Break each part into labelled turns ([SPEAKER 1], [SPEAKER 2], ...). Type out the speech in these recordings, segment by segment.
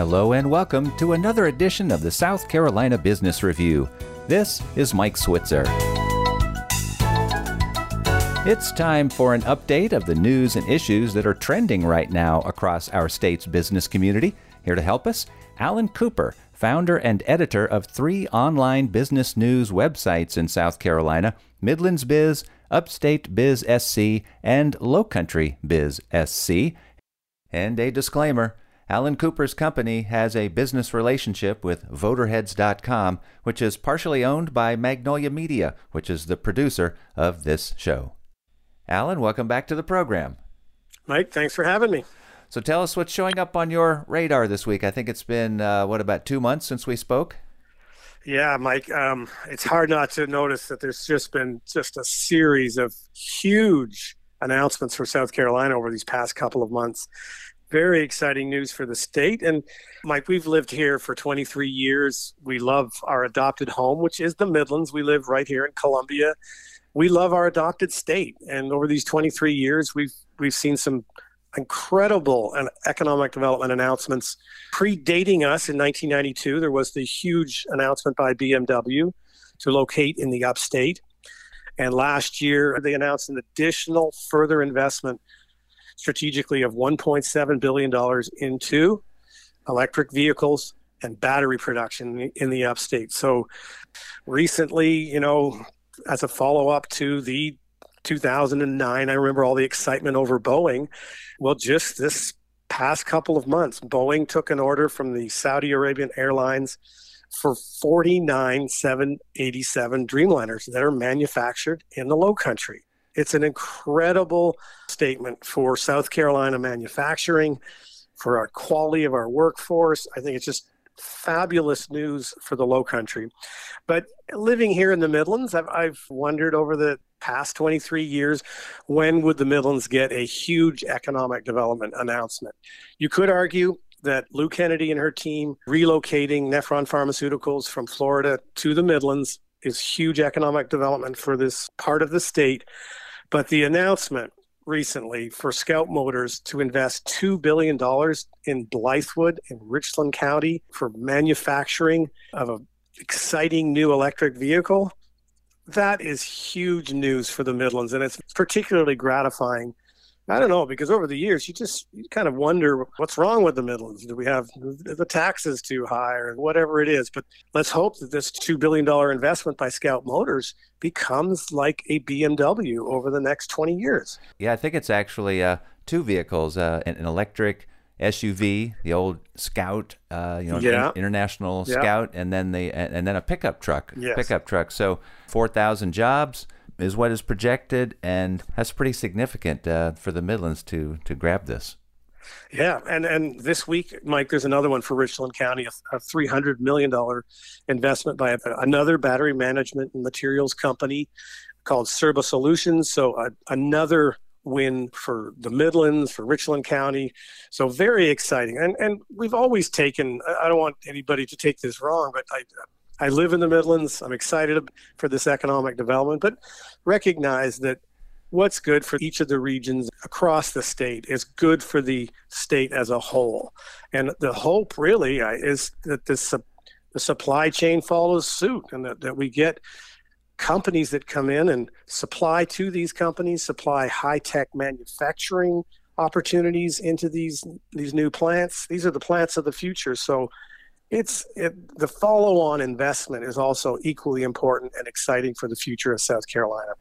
[SPEAKER 1] Hello and welcome to another edition of the South Carolina Business Review. This is Mike Switzer. It's time for an update of the news and issues that are trending right now across our state's business community. Here to help us, Alan Cooper, founder and editor of three online business news websites in South Carolina Midlands Biz, Upstate Biz SC, and Lowcountry Biz SC. And a disclaimer Alan Cooper's company has a business relationship with Voterheads.com, which is partially owned by Magnolia Media, which is the producer of this show. Alan, welcome back to the program.
[SPEAKER 2] Mike, thanks for having me.
[SPEAKER 1] So tell us what's showing up on your radar this week. I think it's been, uh, what, about two months since we spoke?
[SPEAKER 2] Yeah, Mike, um, it's hard not to notice that there's just been just a series of huge announcements for South Carolina over these past couple of months. Very exciting news for the state. And Mike, we've lived here for 23 years. We love our adopted home, which is the Midlands. We live right here in Columbia. We love our adopted state. And over these 23 years, we've we've seen some incredible economic development announcements predating us in 1992 there was the huge announcement by bmw to locate in the upstate and last year they announced an additional further investment strategically of 1.7 billion dollars into electric vehicles and battery production in the upstate so recently you know as a follow-up to the 2009. I remember all the excitement over Boeing. Well, just this past couple of months, Boeing took an order from the Saudi Arabian Airlines for 49 787 Dreamliners that are manufactured in the low country. It's an incredible statement for South Carolina manufacturing, for our quality of our workforce. I think it's just fabulous news for the low country. But living here in the Midlands, I've, I've wondered over the past 23 years, when would the Midlands get a huge economic development announcement? You could argue that Lou Kennedy and her team relocating Nephron Pharmaceuticals from Florida to the Midlands is huge economic development for this part of the state. But the announcement recently for Scout Motors to invest $2 billion in Blythewood in Richland County for manufacturing of an exciting new electric vehicle that is huge news for the Midlands, and it's particularly gratifying. I don't know because over the years you just you kind of wonder what's wrong with the Midlands. Do we have the taxes too high or whatever it is? But let's hope that this two billion dollar investment by Scout Motors becomes like a BMW over the next twenty years.
[SPEAKER 1] Yeah, I think it's actually uh, two vehicles: uh, an, electric SUV, the old Scout, uh, you know,
[SPEAKER 2] yeah.
[SPEAKER 1] international
[SPEAKER 2] yeah.
[SPEAKER 1] Scout, and then the and then a pickup truck,
[SPEAKER 2] yes.
[SPEAKER 1] pickup truck. So four thousand jobs is what is projected, and that's pretty significant uh, for the Midlands to to grab this.
[SPEAKER 2] Yeah, and and this week, Mike, there's another one for Richland County, a, a three hundred million dollar investment by another battery management and materials company called Cirba Solutions. So uh, another win for the Midlands, for Richland County. So very exciting. And and we've always taken I don't want anybody to take this wrong, but I I live in the Midlands. I'm excited for this economic development, but recognize that what's good for each of the regions across the state is good for the state as a whole. And the hope really is that this the supply chain follows suit and that, that we get companies that come in and supply to these companies, supply high tech manufacturing opportunities into these these new plants. These are the plants of the future. So it's it, the follow-on investment is also equally important and exciting for the future of South Carolina.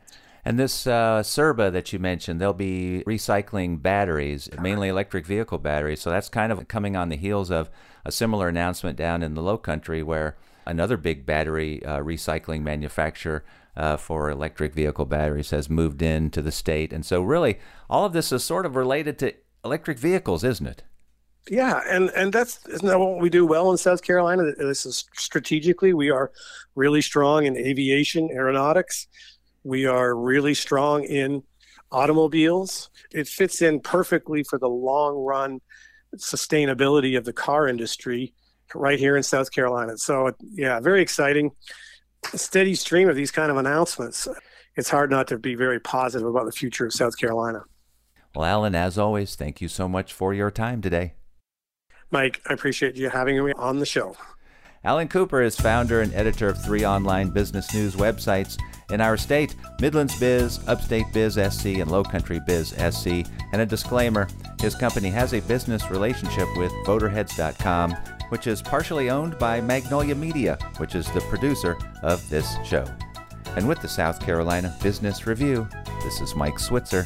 [SPEAKER 1] And this uh, Cirba that you mentioned, they'll be recycling batteries, mainly electric vehicle batteries. So that's kind of coming on the heels of a similar announcement down in the Low Country where another big battery uh, recycling manufacturer uh, for electric vehicle batteries has moved into the state. And so, really, all of this is sort of related to electric vehicles, isn't it?
[SPEAKER 2] Yeah, and and that's isn't that what we do well in South Carolina? This is strategically we are really strong in aviation, aeronautics. We are really strong in automobiles. It fits in perfectly for the long run sustainability of the car industry right here in South Carolina. So, yeah, very exciting. Steady stream of these kind of announcements. It's hard not to be very positive about the future of South Carolina.
[SPEAKER 1] Well, Alan, as always, thank you so much for your time today.
[SPEAKER 2] Mike, I appreciate you having me on the show.
[SPEAKER 1] Alan Cooper is founder and editor of three online business news websites in our state Midlands Biz, Upstate Biz SC, and Low Country Biz SC. And a disclaimer his company has a business relationship with Voterheads.com, which is partially owned by Magnolia Media, which is the producer of this show. And with the South Carolina Business Review, this is Mike Switzer.